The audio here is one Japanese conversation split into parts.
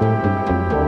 Música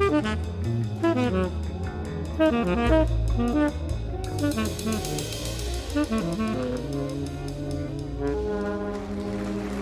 Thank you.